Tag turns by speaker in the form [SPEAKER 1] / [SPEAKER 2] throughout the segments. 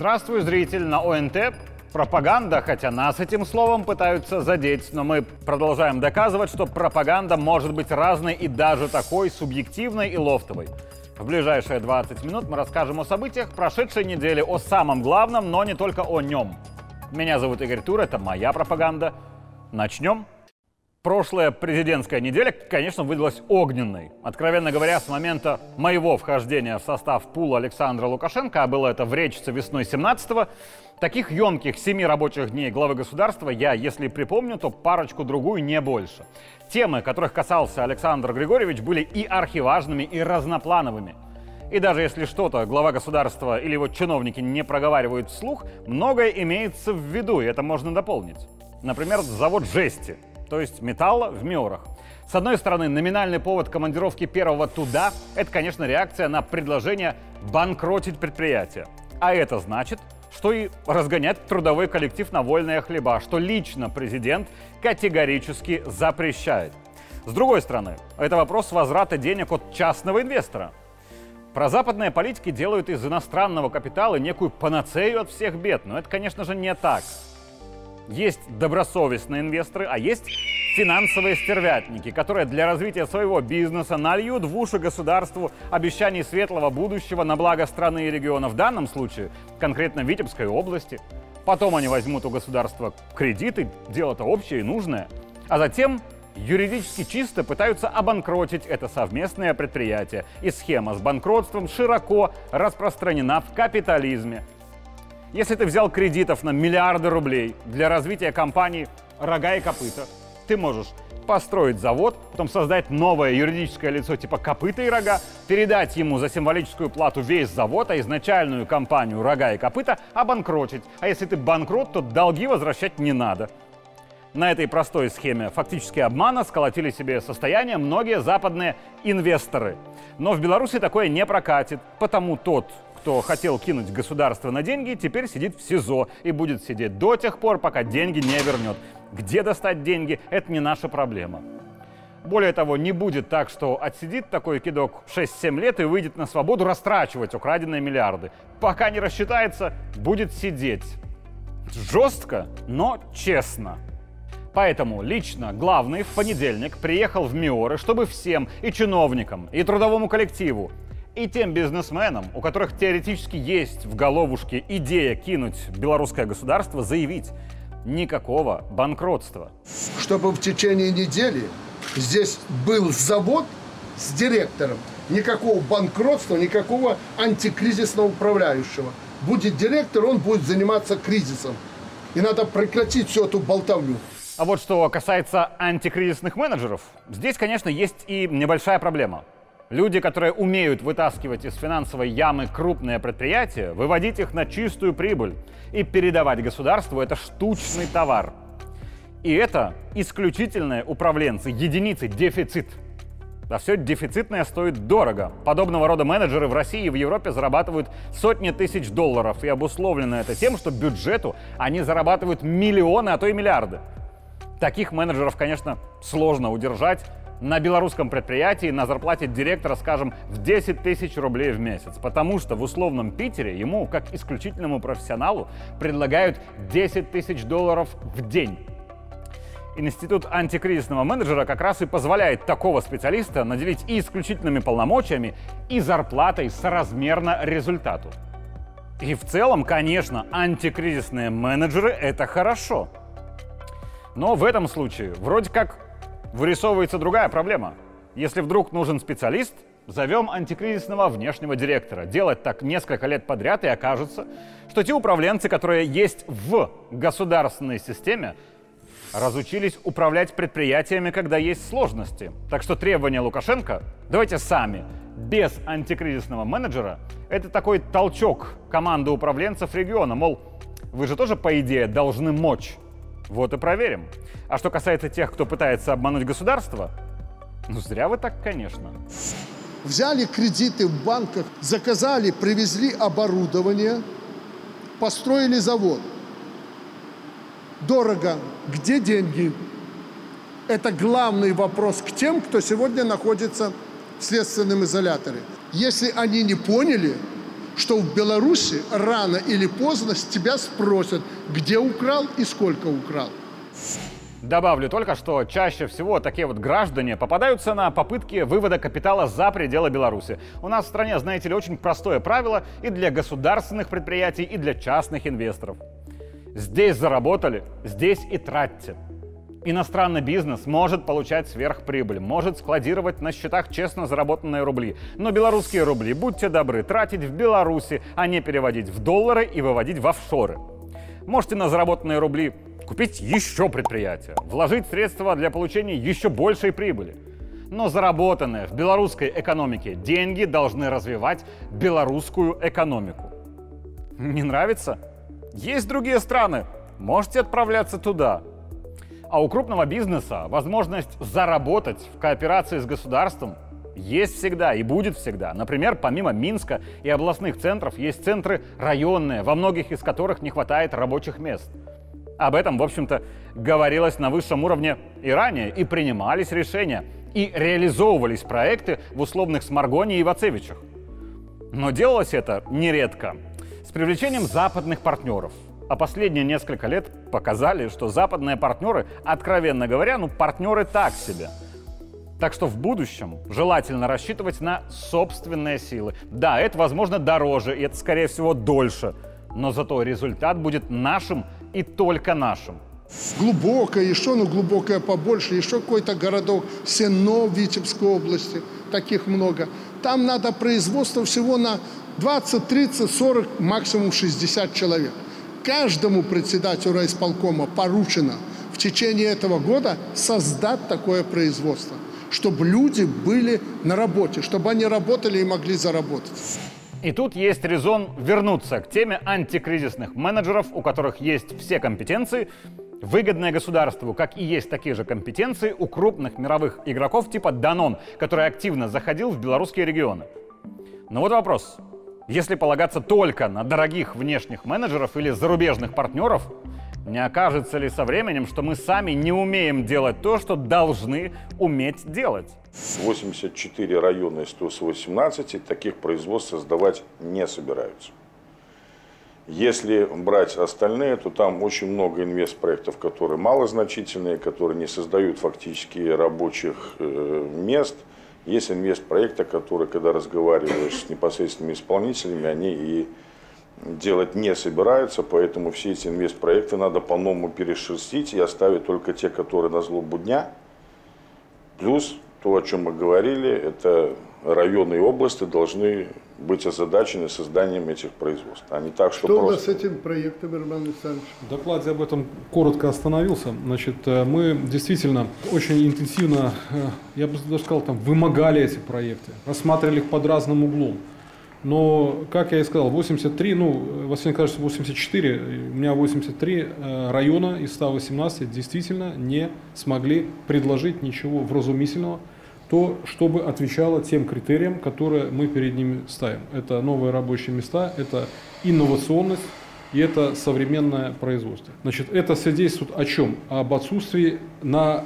[SPEAKER 1] Здравствуй, зритель на ОНТ. Пропаганда, хотя нас этим словом пытаются задеть, но мы продолжаем доказывать, что пропаганда может быть разной и даже такой субъективной и лофтовой. В ближайшие 20 минут мы расскажем о событиях прошедшей недели, о самом главном, но не только о нем. Меня зовут Игорь Тур, это моя пропаганда. Начнем. Прошлая президентская неделя, конечно, выдалась огненной. Откровенно говоря, с момента моего вхождения в состав пула Александра Лукашенко, а было это в Речице весной 17-го, таких емких семи рабочих дней главы государства я, если припомню, то парочку-другую не больше. Темы, которых касался Александр Григорьевич, были и архиважными, и разноплановыми. И даже если что-то глава государства или его чиновники не проговаривают вслух, многое имеется в виду, и это можно дополнить. Например, завод жести – то есть металла в Миорах. С одной стороны, номинальный повод командировки первого туда – это, конечно, реакция на предложение банкротить предприятие. А это значит, что и разгонять трудовой коллектив на вольные хлеба, что лично президент категорически запрещает. С другой стороны, это вопрос возврата денег от частного инвестора. Прозападные политики делают из иностранного капитала некую панацею от всех бед, но это, конечно же, не так. Есть добросовестные инвесторы, а есть финансовые стервятники, которые для развития своего бизнеса нальют в уши государству обещаний светлого будущего на благо страны и региона. В данном случае конкретно Витебской области. Потом они возьмут у государства кредиты, дело-то общее и нужное. А затем юридически чисто пытаются обанкротить это совместное предприятие. И схема с банкротством широко распространена в капитализме. Если ты взял кредитов на миллиарды рублей для развития компании «Рога и копыта», ты можешь построить завод, потом создать новое юридическое лицо типа «Копыта и рога», передать ему за символическую плату весь завод, а изначальную компанию «Рога и копыта» обанкротить. А если ты банкрот, то долги возвращать не надо. На этой простой схеме фактически обмана сколотили себе состояние многие западные инвесторы. Но в Беларуси такое не прокатит, потому тот, кто хотел кинуть государство на деньги, теперь сидит в СИЗО и будет сидеть до тех пор, пока деньги не вернет. Где достать деньги, это не наша проблема. Более того, не будет так, что отсидит такой кидок 6-7 лет и выйдет на свободу растрачивать украденные миллиарды. Пока не рассчитается, будет сидеть. Жестко, но честно. Поэтому лично главный в понедельник приехал в Миоры, чтобы всем, и чиновникам, и трудовому коллективу, и тем бизнесменам, у которых теоретически есть в головушке идея кинуть белорусское государство, заявить никакого банкротства.
[SPEAKER 2] Чтобы в течение недели здесь был завод с директором, никакого банкротства, никакого антикризисного управляющего. Будет директор, он будет заниматься кризисом. И надо прекратить всю эту болтовню.
[SPEAKER 1] А вот что касается антикризисных менеджеров, здесь, конечно, есть и небольшая проблема – Люди, которые умеют вытаскивать из финансовой ямы крупные предприятия, выводить их на чистую прибыль и передавать государству – это штучный товар. И это исключительные управленцы, единицы, дефицит. А все дефицитное стоит дорого. Подобного рода менеджеры в России и в Европе зарабатывают сотни тысяч долларов. И обусловлено это тем, что бюджету они зарабатывают миллионы, а то и миллиарды. Таких менеджеров, конечно, сложно удержать, на белорусском предприятии на зарплате директора, скажем, в 10 тысяч рублей в месяц. Потому что в условном Питере ему, как исключительному профессионалу, предлагают 10 тысяч долларов в день. Институт антикризисного менеджера как раз и позволяет такого специалиста наделить и исключительными полномочиями, и зарплатой соразмерно результату. И в целом, конечно, антикризисные менеджеры — это хорошо. Но в этом случае вроде как вырисовывается другая проблема. Если вдруг нужен специалист, зовем антикризисного внешнего директора. Делать так несколько лет подряд, и окажется, что те управленцы, которые есть в государственной системе, разучились управлять предприятиями, когда есть сложности. Так что требования Лукашенко давайте сами, без антикризисного менеджера, это такой толчок команды управленцев региона, мол, вы же тоже, по идее, должны мочь вот и проверим. А что касается тех, кто пытается обмануть государство, ну зря вы так, конечно.
[SPEAKER 2] Взяли кредиты в банках, заказали, привезли оборудование, построили завод. Дорого. Где деньги? Это главный вопрос к тем, кто сегодня находится в следственном изоляторе. Если они не поняли, что в Беларуси рано или поздно с тебя спросят, где украл и сколько украл.
[SPEAKER 1] Добавлю только, что чаще всего такие вот граждане попадаются на попытки вывода капитала за пределы Беларуси. У нас в стране, знаете ли, очень простое правило и для государственных предприятий, и для частных инвесторов. Здесь заработали, здесь и тратьте. Иностранный бизнес может получать сверхприбыль, может складировать на счетах честно заработанные рубли. Но белорусские рубли, будьте добры, тратить в Беларуси, а не переводить в доллары и выводить в офшоры. Можете на заработанные рубли купить еще предприятие, вложить средства для получения еще большей прибыли. Но заработанные в белорусской экономике деньги должны развивать белорусскую экономику. Не нравится? Есть другие страны. Можете отправляться туда. А у крупного бизнеса возможность заработать в кооперации с государством есть всегда и будет всегда. Например, помимо Минска и областных центров есть центры районные, во многих из которых не хватает рабочих мест. Об этом, в общем-то, говорилось на высшем уровне и ранее, и принимались решения, и реализовывались проекты в условных Сморгоне и Вацевичах. Но делалось это нередко с привлечением западных партнеров – а последние несколько лет показали, что западные партнеры, откровенно говоря, ну партнеры так себе. Так что в будущем желательно рассчитывать на собственные силы. Да, это, возможно, дороже, и это, скорее всего, дольше. Но зато результат будет нашим и только нашим.
[SPEAKER 2] Глубокое, еще, ну глубокое побольше, еще какой-то городок, Сено в Витебской области, таких много. Там надо производство всего на 20, 30, 40, максимум 60 человек каждому председателю райисполкома поручено в течение этого года создать такое производство, чтобы люди были на работе, чтобы они работали и могли заработать.
[SPEAKER 1] И тут есть резон вернуться к теме антикризисных менеджеров, у которых есть все компетенции, выгодные государству, как и есть такие же компетенции у крупных мировых игроков типа Данон, который активно заходил в белорусские регионы. Но вот вопрос. Если полагаться только на дорогих внешних менеджеров или зарубежных партнеров, не окажется ли со временем, что мы сами не умеем делать то, что должны уметь делать?
[SPEAKER 3] 84 района из 118 таких производств создавать не собираются. Если брать остальные, то там очень много инвестпроектов, которые малозначительные, которые не создают фактически рабочих э, мест – есть инвестпроекты, которые, когда разговариваешь с непосредственными исполнителями, они и делать не собираются, поэтому все эти инвестпроекты надо по-новому перешерстить и оставить только те, которые на злобу дня. Плюс то, о чем мы говорили, это районы и области должны быть озадачены созданием этих производств, а не так, что,
[SPEAKER 2] что
[SPEAKER 3] просто...
[SPEAKER 2] Что у нас с этим проектом, Роман Александрович?
[SPEAKER 4] В докладе об этом коротко остановился. Значит, э, мы действительно очень интенсивно, э, я бы даже сказал, там, вымогали эти проекты, рассматривали их под разным углом. Но, как я и сказал, 83, ну, Василий Николаевич 84, у меня 83 э, района из 118 действительно не смогли предложить ничего вразумительного, то, чтобы отвечало тем критериям, которые мы перед ними ставим. Это новые рабочие места, это инновационность и это современное производство. Значит, это свидетельствует о чем? Об отсутствии на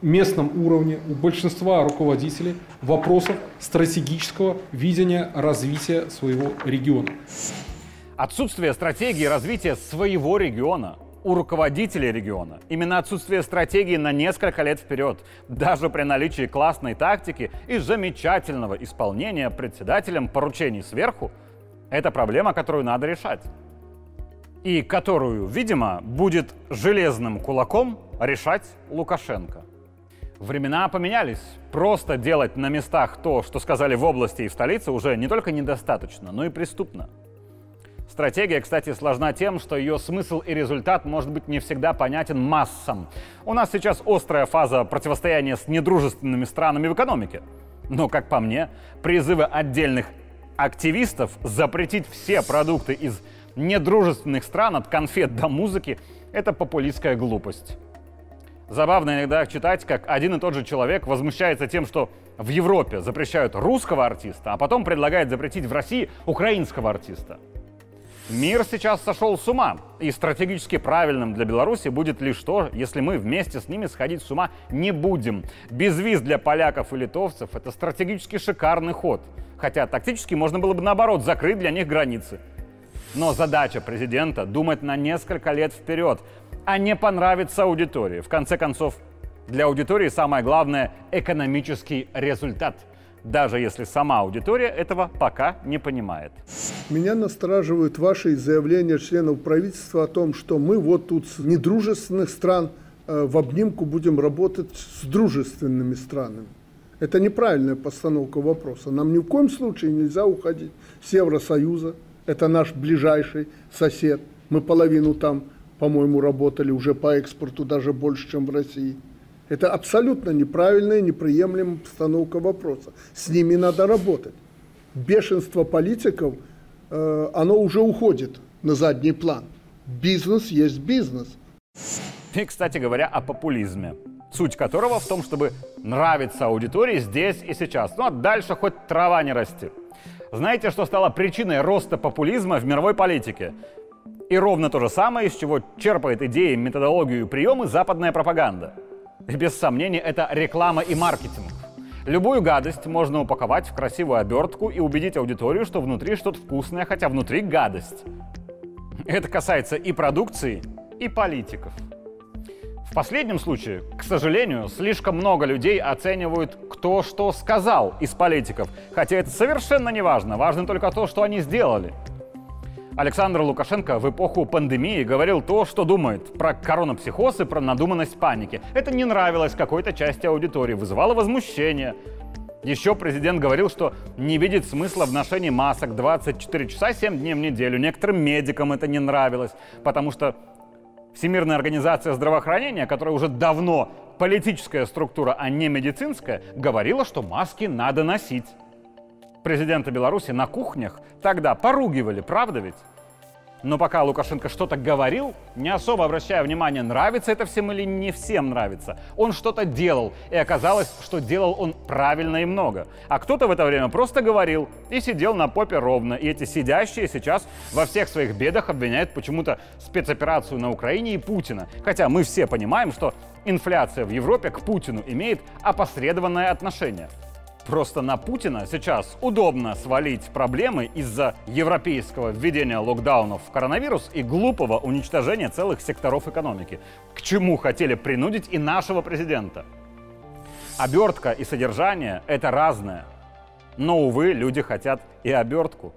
[SPEAKER 4] местном уровне у большинства руководителей вопросов стратегического видения развития своего региона.
[SPEAKER 1] Отсутствие стратегии развития своего региона у руководителей региона. Именно отсутствие стратегии на несколько лет вперед, даже при наличии классной тактики и замечательного исполнения председателем поручений сверху, это проблема, которую надо решать. И которую, видимо, будет железным кулаком решать Лукашенко. Времена поменялись. Просто делать на местах то, что сказали в области и в столице, уже не только недостаточно, но и преступно. Стратегия, кстати, сложна тем, что ее смысл и результат может быть не всегда понятен массам. У нас сейчас острая фаза противостояния с недружественными странами в экономике. Но, как по мне, призывы отдельных активистов запретить все продукты из недружественных стран от конфет до музыки – это популистская глупость. Забавно иногда читать, как один и тот же человек возмущается тем, что в Европе запрещают русского артиста, а потом предлагает запретить в России украинского артиста. Мир сейчас сошел с ума, и стратегически правильным для Беларуси будет лишь то, если мы вместе с ними сходить с ума не будем. Без виз для поляков и литовцев это стратегически шикарный ход. Хотя тактически можно было бы наоборот закрыть для них границы. Но задача президента — думать на несколько лет вперед, а не понравиться аудитории. В конце концов, для аудитории самое главное — экономический результат — даже если сама аудитория этого пока не понимает.
[SPEAKER 2] Меня настораживают ваши заявления членов правительства о том, что мы вот тут с недружественных стран э, в обнимку будем работать с дружественными странами. Это неправильная постановка вопроса. Нам ни в коем случае нельзя уходить с Евросоюза. Это наш ближайший сосед. Мы половину там, по-моему, работали уже по экспорту даже больше, чем в России. Это абсолютно неправильная, неприемлемая постановка вопроса. С ними надо работать. Бешенство политиков, э, оно уже уходит на задний план. Бизнес есть бизнес.
[SPEAKER 1] И, кстати говоря, о популизме. Суть которого в том, чтобы нравиться аудитории здесь и сейчас. Ну а дальше хоть трава не расти. Знаете, что стало причиной роста популизма в мировой политике? И ровно то же самое, из чего черпает идеи, методологию и приемы западная пропаганда – без сомнения, это реклама и маркетинг. Любую гадость можно упаковать в красивую обертку и убедить аудиторию, что внутри что-то вкусное, хотя внутри гадость. Это касается и продукции, и политиков. В последнем случае, к сожалению, слишком много людей оценивают, кто что сказал из политиков, хотя это совершенно не важно, важно только то, что они сделали – Александр Лукашенко в эпоху пандемии говорил то, что думает про коронапсихоз и про надуманность паники. Это не нравилось какой-то части аудитории, вызывало возмущение. Еще президент говорил, что не видит смысла в ношении масок 24 часа 7 дней в неделю. Некоторым медикам это не нравилось, потому что Всемирная организация здравоохранения, которая уже давно политическая структура, а не медицинская, говорила, что маски надо носить президента Беларуси на кухнях тогда поругивали, правда ведь? Но пока Лукашенко что-то говорил, не особо обращая внимание, нравится это всем или не всем нравится, он что-то делал, и оказалось, что делал он правильно и много. А кто-то в это время просто говорил и сидел на попе ровно. И эти сидящие сейчас во всех своих бедах обвиняют почему-то спецоперацию на Украине и Путина. Хотя мы все понимаем, что инфляция в Европе к Путину имеет опосредованное отношение. Просто на Путина сейчас удобно свалить проблемы из-за европейского введения локдаунов в коронавирус и глупого уничтожения целых секторов экономики, к чему хотели принудить и нашего президента. Обертка и содержание — это разное. Но, увы, люди хотят и обертку.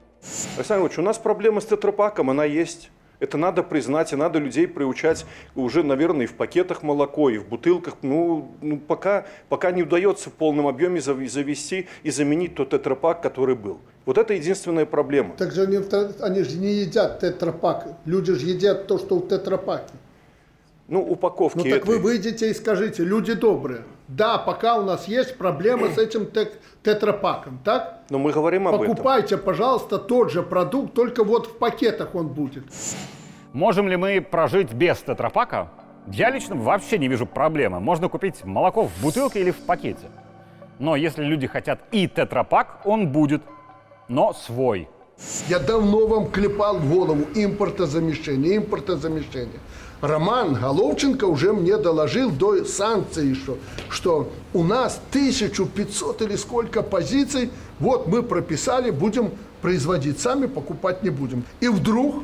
[SPEAKER 5] Александр Ильич, у нас проблема с тетрапаком, она есть. Это надо признать, и надо людей приучать уже, наверное, и в пакетах молоко, и в бутылках. Ну, ну пока, пока не удается в полном объеме завести и заменить тот тетрапак, который был. Вот это единственная проблема.
[SPEAKER 2] Так же они, они же не едят тетрапак. Люди же едят то, что в тетрапаке.
[SPEAKER 5] Ну, упаковки.
[SPEAKER 2] Ну так этой... вы выйдете и скажите, люди добрые. Да, пока у нас есть проблема с этим тет тетрапаком, так?
[SPEAKER 5] Но мы говорим
[SPEAKER 2] об
[SPEAKER 5] Покупайте,
[SPEAKER 2] этом. пожалуйста, тот же продукт, только вот в пакетах он будет.
[SPEAKER 1] Можем ли мы прожить без тетрапака? Я лично вообще не вижу проблемы. Можно купить молоко в бутылке или в пакете. Но если люди хотят и тетрапак, он будет, но свой.
[SPEAKER 2] Я давно вам клепал в голову импортозамещение, импортозамещение. Роман Головченко уже мне доложил до санкций, что, что у нас 1500 или сколько позиций, вот мы прописали, будем производить сами, покупать не будем. И вдруг...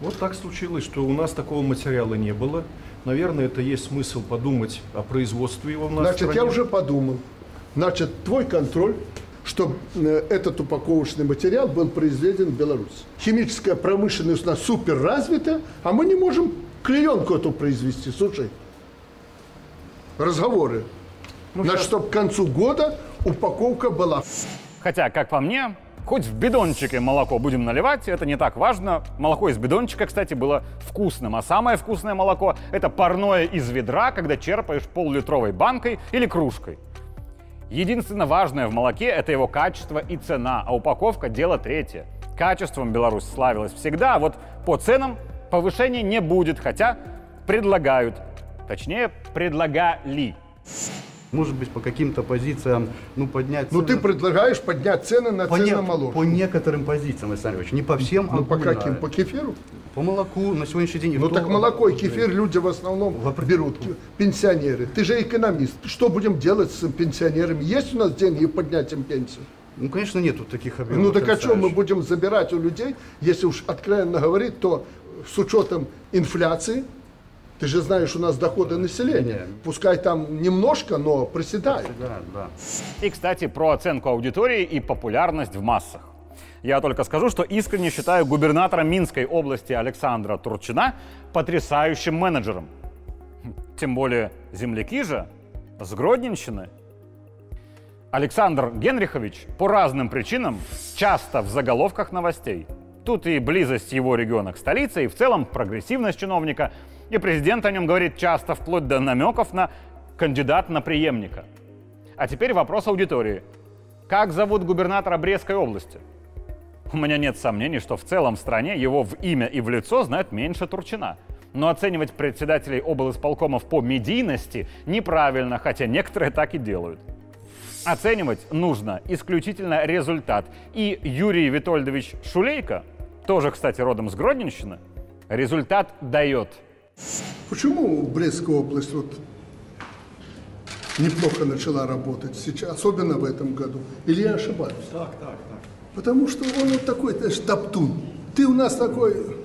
[SPEAKER 5] Вот так случилось, что у нас такого материала не было. Наверное, это есть смысл подумать о производстве его в
[SPEAKER 2] нас Значит, я уже подумал. Значит, твой контроль чтобы э, этот упаковочный материал был произведен в Беларуси. Химическая промышленность у нас супер развита, а мы не можем клеенку эту произвести. Слушай, разговоры. Ну, Значит, сейчас... чтобы к концу года упаковка была.
[SPEAKER 1] Хотя, как по мне, хоть в бидончике молоко будем наливать, это не так важно. Молоко из бидончика, кстати, было вкусным. А самое вкусное молоко – это парное из ведра, когда черпаешь пол-литровой банкой или кружкой. Единственное важное в молоке – это его качество и цена, а упаковка – дело третье. Качеством Беларусь славилась всегда, а вот по ценам повышения не будет, хотя предлагают. Точнее, предлагали.
[SPEAKER 6] Может быть, по каким-то позициям, ну, поднять
[SPEAKER 2] Ну,
[SPEAKER 6] цены.
[SPEAKER 2] ты предлагаешь поднять цены на
[SPEAKER 6] по,
[SPEAKER 2] цены
[SPEAKER 6] не- по некоторым позициям, Александр Ильич, не по всем, а
[SPEAKER 2] Ну, по каким? По кефиру?
[SPEAKER 6] По молоку на сегодняшний день.
[SPEAKER 2] Ну, так молоко и кефир люди в основном берут, пенсионеры. Ты же экономист. Что будем делать с пенсионерами? Есть у нас деньги поднять им пенсию?
[SPEAKER 6] Ну, конечно, нету таких объемов.
[SPEAKER 2] Ну, так о чем мы будем забирать у людей, если уж откровенно говорить, то с учетом инфляции, ты же знаешь, у нас доходы населения. Пускай там немножко, но приседает.
[SPEAKER 6] Да, да.
[SPEAKER 1] И, кстати, про оценку аудитории и популярность в массах. Я только скажу, что искренне считаю губернатора Минской области Александра Турчина потрясающим менеджером. Тем более земляки же с Гродненщины. Александр Генрихович по разным причинам часто в заголовках новостей. Тут и близость его региона к столице, и в целом прогрессивность чиновника. И президент о нем говорит часто, вплоть до намеков на кандидат на преемника. А теперь вопрос аудитории. Как зовут губернатора Брестской области? У меня нет сомнений, что в целом стране его в имя и в лицо знают меньше Турчина. Но оценивать председателей облсполкомов по медийности неправильно, хотя некоторые так и делают. Оценивать нужно исключительно результат. И Юрий Витольдович Шулейко, тоже, кстати, родом с Гродненщины, результат дает.
[SPEAKER 2] Почему Брестская область вот неплохо начала работать сейчас, особенно в этом году? Или я ошибаюсь? Так, так, так. Потому что он вот такой, знаешь, топтун. Ты у нас такой,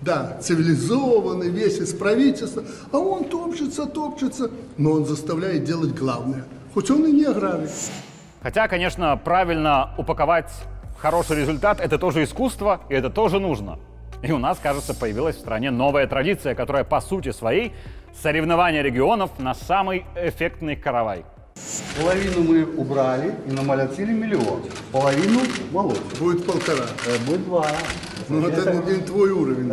[SPEAKER 2] да, цивилизованный, весь из правительства, а он топчется, топчется, но он заставляет делать главное. Хоть он и не аграрий.
[SPEAKER 1] Хотя, конечно, правильно упаковать хороший результат – это тоже искусство, и это тоже нужно. И у нас, кажется, появилась в стране новая традиция, которая по сути своей – соревнование регионов на самый эффектный каравай.
[SPEAKER 6] Половину мы убрали и намолотили миллион. Половину молотим.
[SPEAKER 2] Будет полтора.
[SPEAKER 6] Э, Будет два.
[SPEAKER 2] Ну, вот это не твой уровень.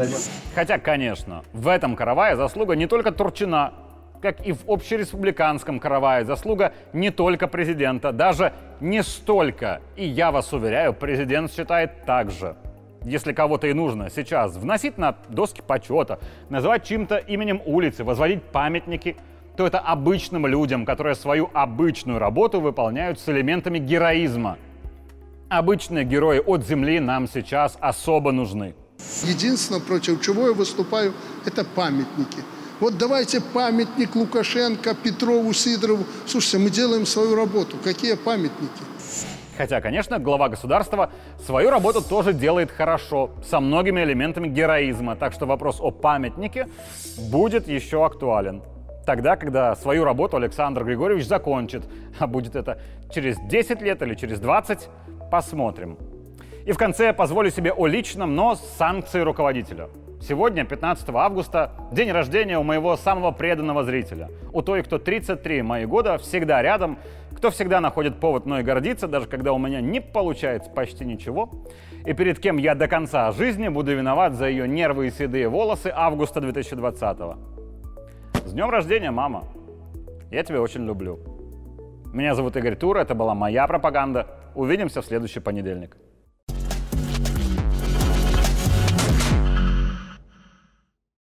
[SPEAKER 1] Хотя, конечно, в этом каравае заслуга не только Турчина, как и в общереспубликанском каравае заслуга не только президента, даже не столько. И я вас уверяю, президент считает так же. Если кого-то и нужно сейчас вносить на доски почета, называть чьим-то именем улицы, возводить памятники, то это обычным людям, которые свою обычную работу выполняют с элементами героизма. Обычные герои от земли нам сейчас особо нужны.
[SPEAKER 2] Единственное, против чего я выступаю, это памятники. Вот давайте памятник Лукашенко, Петрову, Сидорову. Слушайте, мы делаем свою работу. Какие памятники?
[SPEAKER 1] Хотя, конечно, глава государства свою работу тоже делает хорошо, со многими элементами героизма, так что вопрос о памятнике будет еще актуален. Тогда, когда свою работу Александр Григорьевич закончит, а будет это через 10 лет или через 20, посмотрим. И в конце позволю себе о личном, но с руководителя. Сегодня, 15 августа, день рождения у моего самого преданного зрителя. У той, кто 33 мои года, всегда рядом, кто всегда находит повод мной гордиться, даже когда у меня не получается почти ничего, и перед кем я до конца жизни буду виноват за ее нервы и седые волосы августа 2020 -го. С днем рождения, мама! Я тебя очень люблю. Меня зовут Игорь Тура, это была моя пропаганда. Увидимся в следующий понедельник.